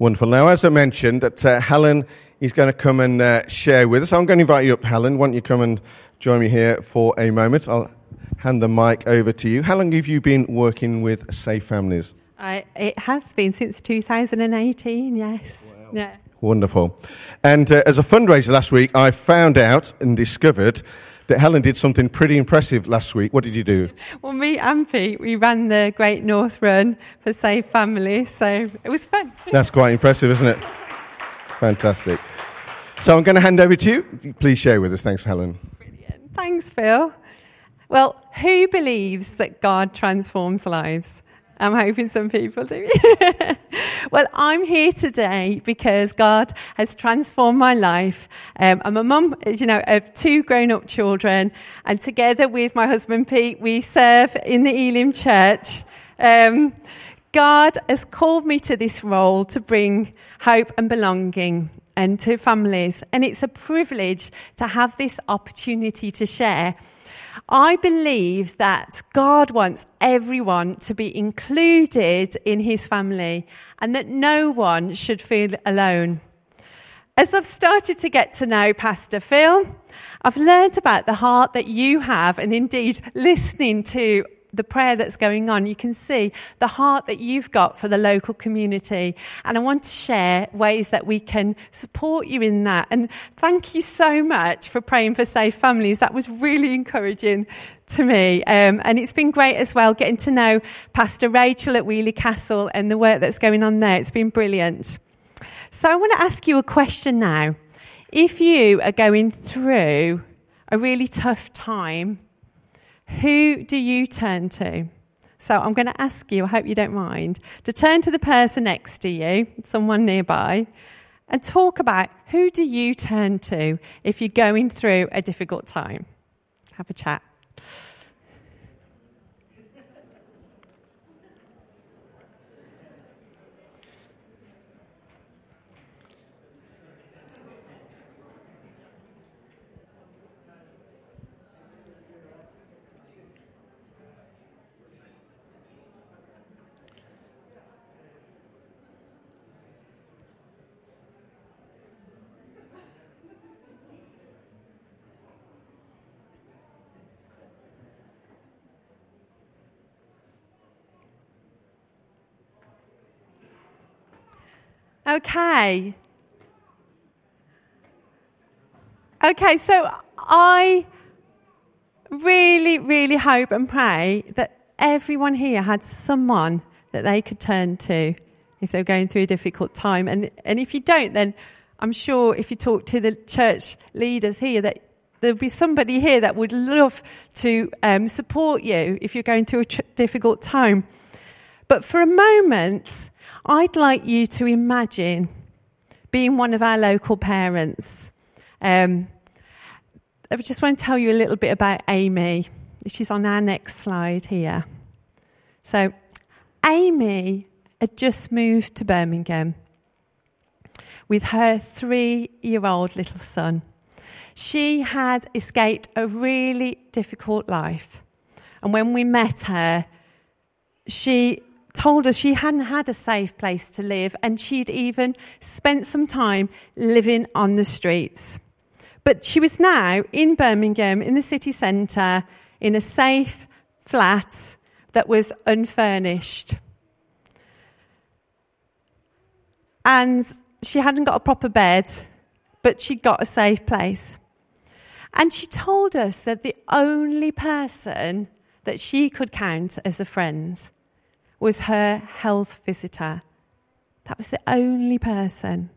Wonderful. Now, as I mentioned, that uh, Helen is going to come and uh, share with us. I'm going to invite you up, Helen. Why don't you come and join me here for a moment? I'll hand the mic over to you. How long have you been working with Safe Families? I, it has been since 2018, yes. Wow. Yeah. Wonderful. And uh, as a fundraiser last week, I found out and discovered that Helen did something pretty impressive last week. What did you do? Well, me and Pete, we ran the Great North Run for Safe Families, so it was fun. That's quite impressive, isn't it? Fantastic. So I'm going to hand over to you. Please share with us. Thanks, Helen. Brilliant. Thanks, Phil. Well, who believes that God transforms lives? I'm hoping some people do. well, I'm here today because God has transformed my life. Um, I'm a mum, you know, of two grown-up children, and together with my husband Pete, we serve in the Elim Church. Um, God has called me to this role to bring hope and belonging and to families, and it's a privilege to have this opportunity to share. I believe that God wants everyone to be included in his family and that no one should feel alone. As I've started to get to know Pastor Phil, I've learned about the heart that you have, and indeed listening to the prayer that's going on, you can see the heart that you've got for the local community. And I want to share ways that we can support you in that. And thank you so much for praying for safe families. That was really encouraging to me. Um, and it's been great as well getting to know Pastor Rachel at Wheely Castle and the work that's going on there. It's been brilliant. So I want to ask you a question now. If you are going through a really tough time, who do you turn to? So I'm going to ask you, I hope you don't mind, to turn to the person next to you, someone nearby, and talk about who do you turn to if you're going through a difficult time. Have a chat. Okay. Okay, so I really, really hope and pray that everyone here had someone that they could turn to if they're going through a difficult time. And, and if you don't, then I'm sure if you talk to the church leaders here, that there'll be somebody here that would love to um, support you if you're going through a tr- difficult time. But for a moment, I'd like you to imagine being one of our local parents. Um, I just want to tell you a little bit about Amy. She's on our next slide here. So, Amy had just moved to Birmingham with her three year old little son. She had escaped a really difficult life. And when we met her, she told us she hadn't had a safe place to live and she'd even spent some time living on the streets. But she was now in Birmingham, in the city centre, in a safe flat that was unfurnished. And she hadn't got a proper bed, but she'd got a safe place. And she told us that the only person that she could count as a friend was her health visitor. That was the only person.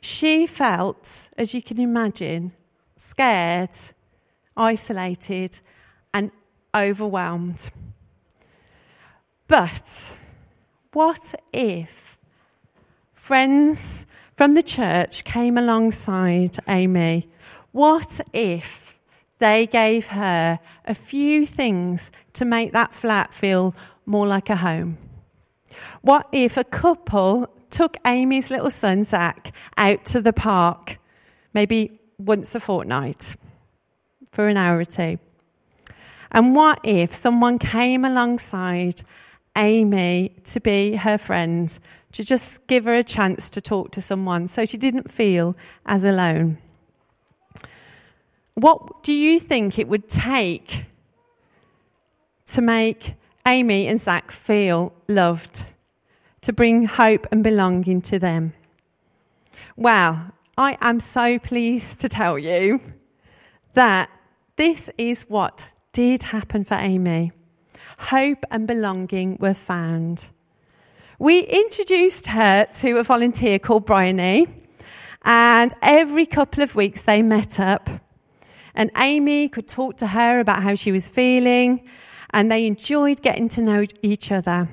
She felt, as you can imagine, scared, isolated, and overwhelmed. But what if friends from the church came alongside Amy? What if they gave her a few things to make that flat feel more like a home? What if a couple took Amy's little son, Zach, out to the park, maybe once a fortnight for an hour or two? And what if someone came alongside Amy to be her friend, to just give her a chance to talk to someone so she didn't feel as alone. What do you think it would take to make Amy and Zach feel loved, to bring hope and belonging to them? Well, I am so pleased to tell you that this is what did happen for Amy. Hope and belonging were found. We introduced her to a volunteer called Bryony, and every couple of weeks they met up. And Amy could talk to her about how she was feeling, and they enjoyed getting to know each other.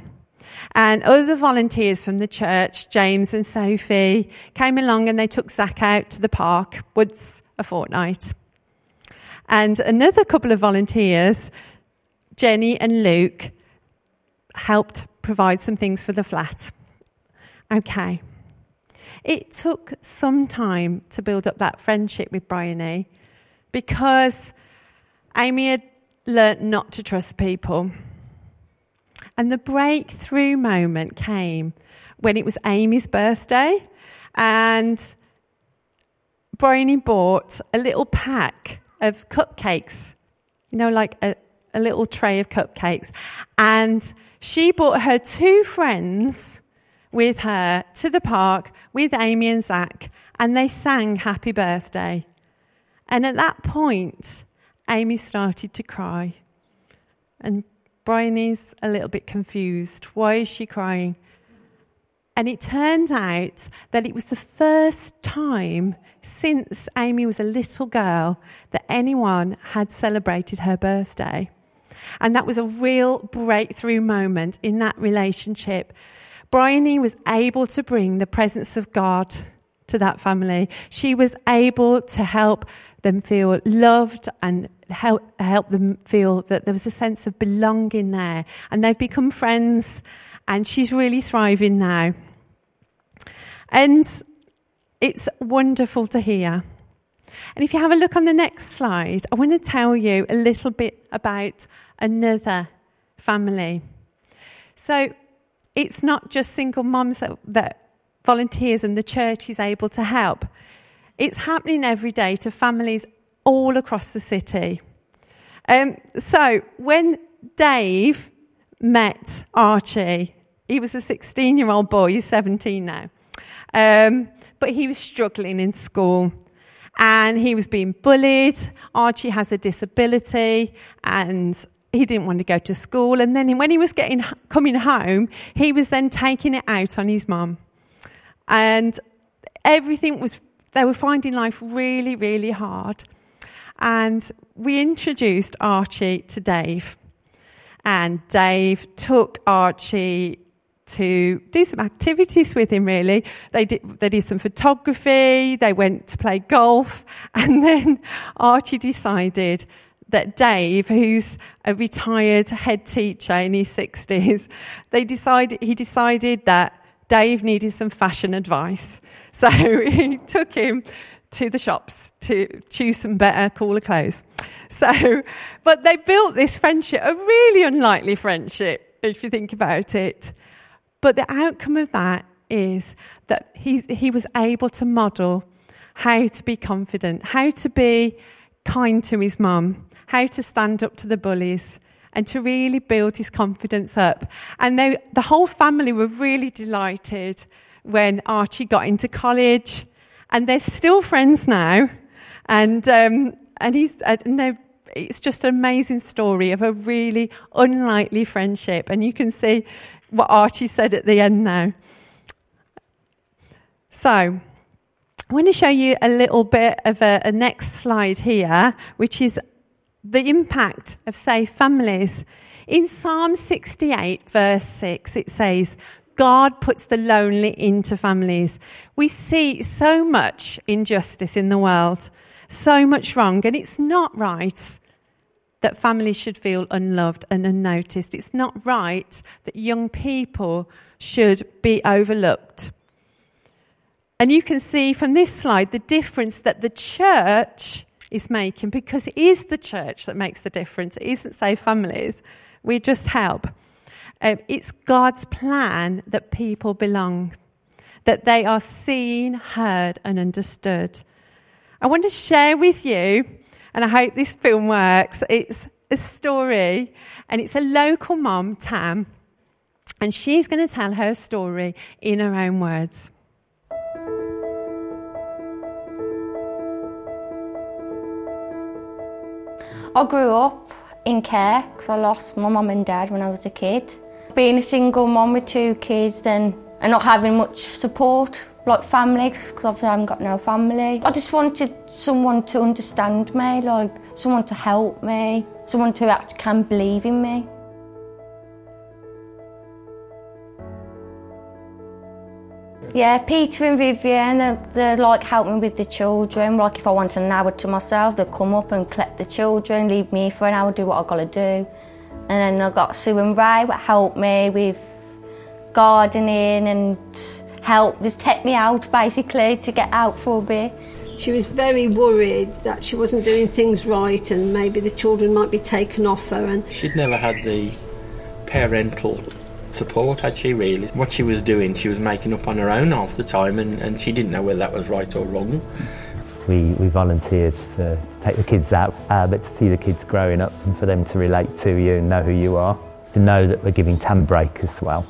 And other volunteers from the church, James and Sophie, came along and they took Zach out to the park once a fortnight. And another couple of volunteers, Jenny and Luke, helped provide some things for the flat. Okay. It took some time to build up that friendship with Bryony because Amy had learnt not to trust people. And the breakthrough moment came when it was Amy's birthday, and Bryony bought a little pack of cupcakes, you know, like a, a little tray of cupcakes. And she brought her two friends with her to the park with Amy and Zach, and they sang Happy Birthday. And at that point, Amy started to cry. And Bryony's a little bit confused. Why is she crying? And it turned out that it was the first time since Amy was a little girl that anyone had celebrated her birthday. And that was a real breakthrough moment in that relationship. Bryony was able to bring the presence of God to that family. She was able to help them feel loved and help, help them feel that there was a sense of belonging there. And they've become friends, and she's really thriving now. And it's wonderful to hear. And if you have a look on the next slide, I want to tell you a little bit about another family. So it's not just single moms that, that volunteers and the church is able to help. It's happening every day to families all across the city. Um, so when Dave met Archie, he was a 16 year old boy, he's 17 now. Um, but he was struggling in school and he was being bullied. Archie has a disability and he didn't want to go to school. And then when he was getting coming home, he was then taking it out on his mum. And everything was, they were finding life really, really hard. And we introduced Archie to Dave. And Dave took Archie to do some activities with him, really. They did, they did some photography, they went to play golf, and then Archie decided that Dave, who's a retired head teacher in his 60s, they decided, he decided that Dave needed some fashion advice. So he took him to the shops to choose some better, cooler clothes. So, but they built this friendship, a really unlikely friendship, if you think about it. But the outcome of that is that he, he was able to model how to be confident, how to be kind to his mum, how to stand up to the bullies, and to really build his confidence up. And they, the whole family were really delighted when Archie got into college, and they're still friends now. And um, and he's and it's just an amazing story of a really unlikely friendship, and you can see what Archie said at the end now. So, I want to show you a little bit of a, a next slide here, which is the impact of safe families. In Psalm 68, verse 6, it says, God puts the lonely into families. We see so much injustice in the world, so much wrong, and it's not right that families should feel unloved and unnoticed. It's not right that young people should be overlooked. And you can see from this slide the difference that the church is making because it is the church that makes the difference. It isn't, Safe Families. We just help. Um, it's God's plan that people belong, that they are seen, heard, and understood. I want to share with you, and I hope this film works. It's a story, and it's a local mom, Tam, and she's going to tell her story in her own words. I grew up in care because I lost my mum and dad when I was a kid. Being a single mum with two kids then, and not having much support, like family, because obviously I haven't got no family. I just wanted someone to understand me, like someone to help me, someone to actually can believe in me. Yeah, Peter and Vivian, they, they like help me with the children. Like if I want an hour to myself, they come up and collect the children, leave me for an hour, do what I've got to do. And then I've got Sue and Ray that help me with gardening and help, just take me out basically to get out for a bit. She was very worried that she wasn't doing things right and maybe the children might be taken off her. And She'd never had the parental support, had she really? What she was doing, she was making up on her own half the time, and, and she didn't know whether that was right or wrong. We, we volunteered to take the kids out, uh, but to see the kids growing up and for them to relate to you and know who you are, to know that we're giving Tam a break as well.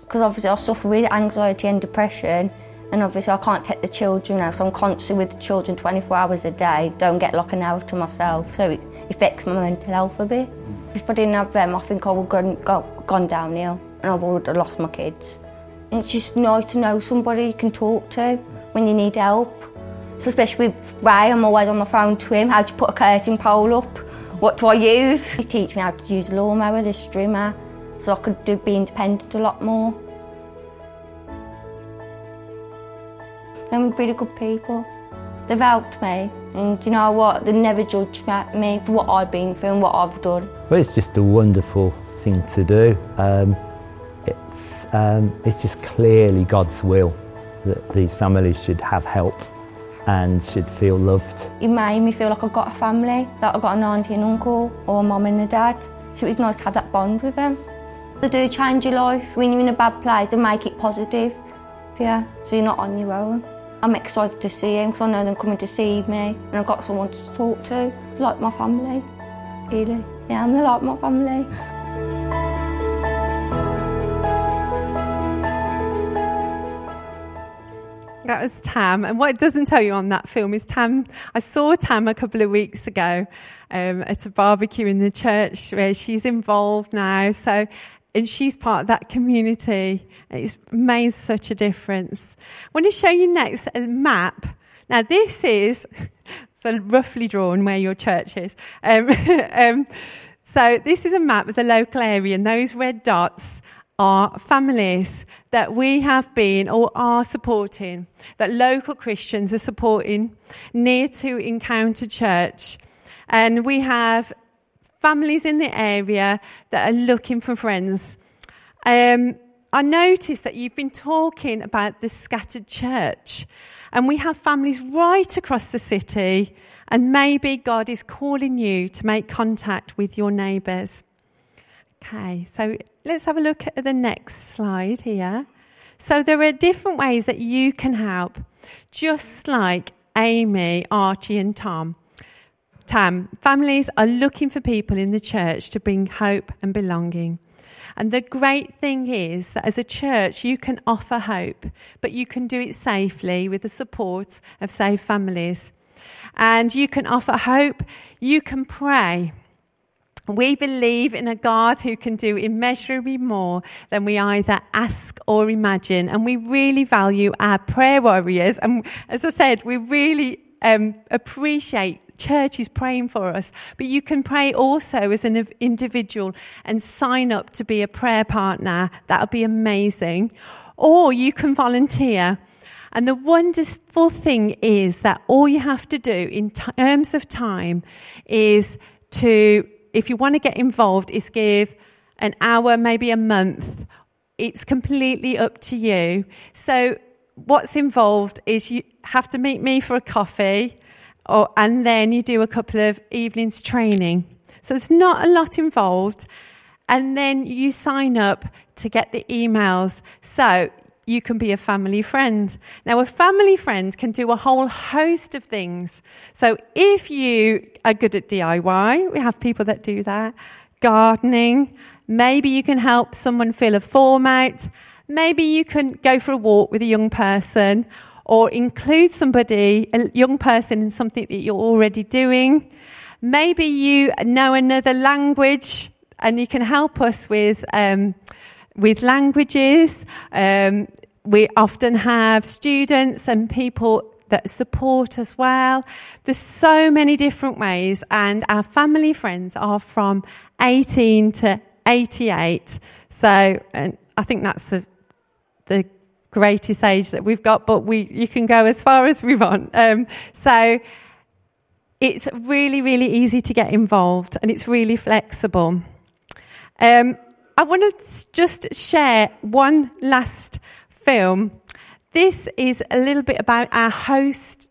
Because obviously I suffer with anxiety and depression, and obviously I can't take the children out, so I'm constantly with the children 24 hours a day, don't get like an hour to myself, so it affects my mental health a bit. Hmm. If I didn't have them, I think I would have gone, go, gone downhill and I would have lost my kids. And it's just nice to know somebody you can talk to when you need help. So especially with Ray, I'm always on the phone to him, how to put a curtain pole up, what do I use? He teach me how to use a lawnmower, the strimmer, so I could do, be independent a lot more. They're really good people. They've helped me, and you know what? They never judged me for what I've been through and what I've done. Well, it's just a wonderful thing to do. Um, it's, um, it's just clearly God's will that these families should have help and should feel loved. It made me feel like I've got a family, that I've got an auntie and uncle, or a mum and a dad. So it was nice to have that bond with them. They do change your life. When you're in a bad place, and make it positive. Yeah, so you're not on your own. I'm excited to see him because I know they're coming to see me and I've got someone to talk to. Like my family, really. Yeah, I'm like my family. That was Tam. And what it doesn't tell you on that film is Tam. I saw Tam a couple of weeks ago um, at a barbecue in the church where she's involved now. So, and she's part of that community. It's made such a difference. I want to show you next a map. Now, this is so roughly drawn where your church is. Um, um, so, this is a map of the local area, and those red dots are families that we have been or are supporting, that local Christians are supporting near to Encounter Church. And we have families in the area that are looking for friends. Um, I noticed that you've been talking about the scattered church, and we have families right across the city, and maybe God is calling you to make contact with your neighbours. Okay, so let's have a look at the next slide here. So there are different ways that you can help, just like Amy, Archie, and Tom. Tam, families are looking for people in the church to bring hope and belonging. And the great thing is that as a church, you can offer hope, but you can do it safely with the support of safe families. And you can offer hope, you can pray. We believe in a God who can do immeasurably more than we either ask or imagine. And we really value our prayer warriors. And as I said, we really um, appreciate churches praying for us. But you can pray also as an individual and sign up to be a prayer partner. That would be amazing. Or you can volunteer. And the wonderful thing is that all you have to do in terms of time is to if you want to get involved, is give an hour, maybe a month. It's completely up to you. So, what's involved is you have to meet me for a coffee, or, and then you do a couple of evenings training. So, it's not a lot involved. and then you sign up to get the emails. So you can be a family friend. Now, a family friend can do a whole host of things. So if you are good at DIY, we have people that do that, gardening, maybe you can help someone fill a form out, maybe you can go for a walk with a young person or include somebody, a young person, in something that you're already doing. Maybe you know another language and you can help us with. Um, with languages. Um, we often have students and people that support as well. There's so many different ways, and our family friends are from 18 to 88. So, and I think that's the, the greatest age that we've got, but we, you can go as far as we want. Um, so, it's really, really easy to get involved, and it's really flexible. Um, I want to just share one last film. This is a little bit about our host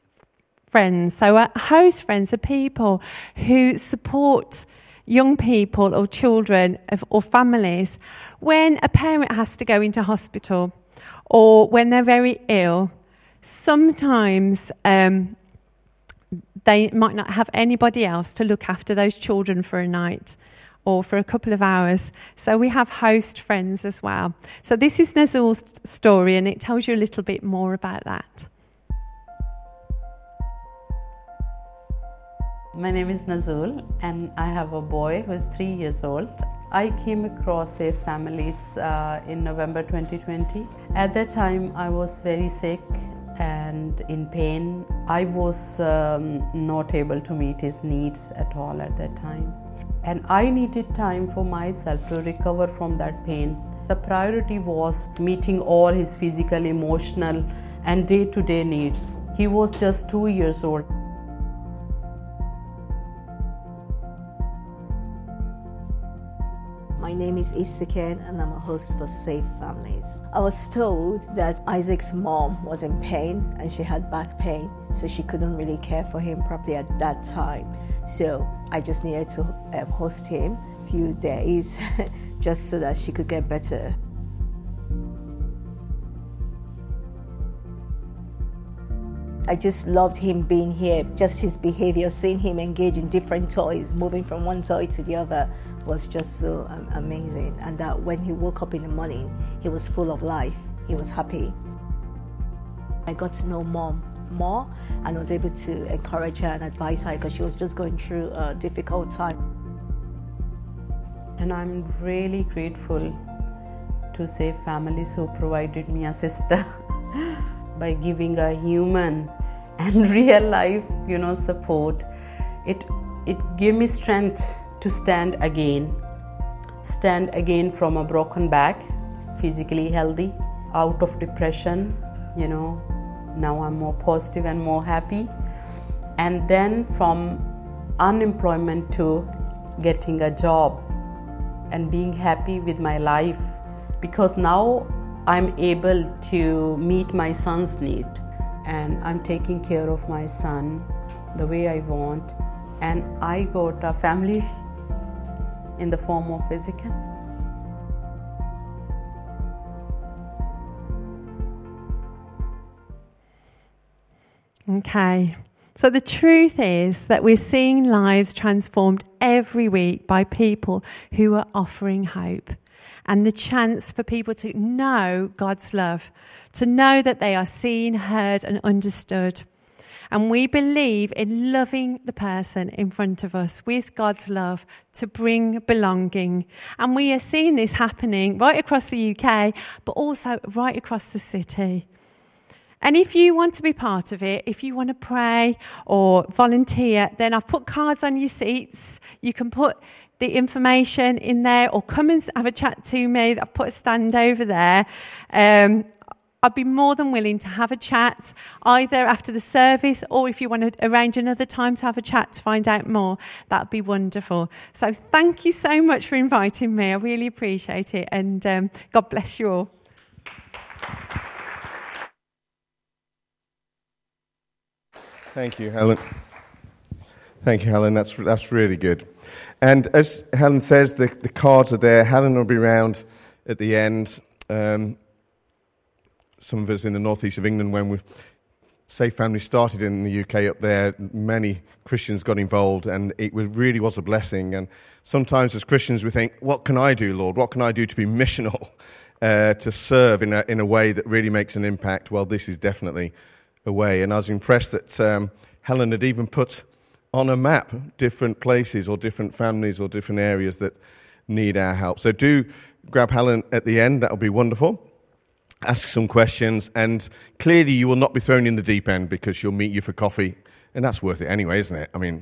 friends. So, our host friends are people who support young people or children or families when a parent has to go into hospital or when they're very ill. Sometimes um, they might not have anybody else to look after those children for a night or for a couple of hours. So we have host friends as well. So this is Nazul's story, and it tells you a little bit more about that. My name is Nazul, and I have a boy who is three years old. I came across Safe Families uh, in November 2020. At that time, I was very sick and in pain. I was um, not able to meet his needs at all at that time and I needed time for myself to recover from that pain. The priority was meeting all his physical, emotional, and day to day needs. He was just two years old. Name is Isaken and I'm a host for Safe Families. I was told that Isaac's mom was in pain and she had back pain, so she couldn't really care for him properly at that time. So I just needed to um, host him a few days just so that she could get better. I just loved him being here, just his behavior, seeing him engage in different toys, moving from one toy to the other was just so um, amazing. And that when he woke up in the morning, he was full of life, he was happy. I got to know mom more and was able to encourage her and advise her because she was just going through a difficult time. And I'm really grateful to Safe Families who provided me a sister by giving a human and real life, you know, support. It it gave me strength to stand again. Stand again from a broken back, physically healthy, out of depression, you know, now I'm more positive and more happy. And then from unemployment to getting a job and being happy with my life because now I'm able to meet my son's need and I'm taking care of my son the way I want and I got a family in the form of Ezekiel. Okay. So the truth is that we're seeing lives transformed every week by people who are offering hope and the chance for people to know God's love, to know that they are seen, heard, and understood. And we believe in loving the person in front of us with God's love to bring belonging. And we are seeing this happening right across the UK, but also right across the city. And if you want to be part of it, if you want to pray or volunteer, then I've put cards on your seats. You can put the information in there or come and have a chat to me. I've put a stand over there. Um, I'd be more than willing to have a chat either after the service or if you want to arrange another time to have a chat to find out more, that'd be wonderful. So thank you so much for inviting me. I really appreciate it and um, God bless you all. Thank you, Helen. Thank you, Helen. That's, that's really good. And as Helen says, the, the cards are there. Helen will be around at the end. Um, some of us in the northeast of England, when we Safe Family started in the UK up there, many Christians got involved, and it was, really was a blessing. And sometimes as Christians, we think, What can I do, Lord? What can I do to be missional, uh, to serve in a, in a way that really makes an impact? Well, this is definitely a way. And I was impressed that um, Helen had even put on a map different places or different families or different areas that need our help. So do grab Helen at the end, that'll be wonderful ask some questions, and clearly you will not be thrown in the deep end because she'll meet you for coffee, and that's worth it anyway, isn't it? I mean,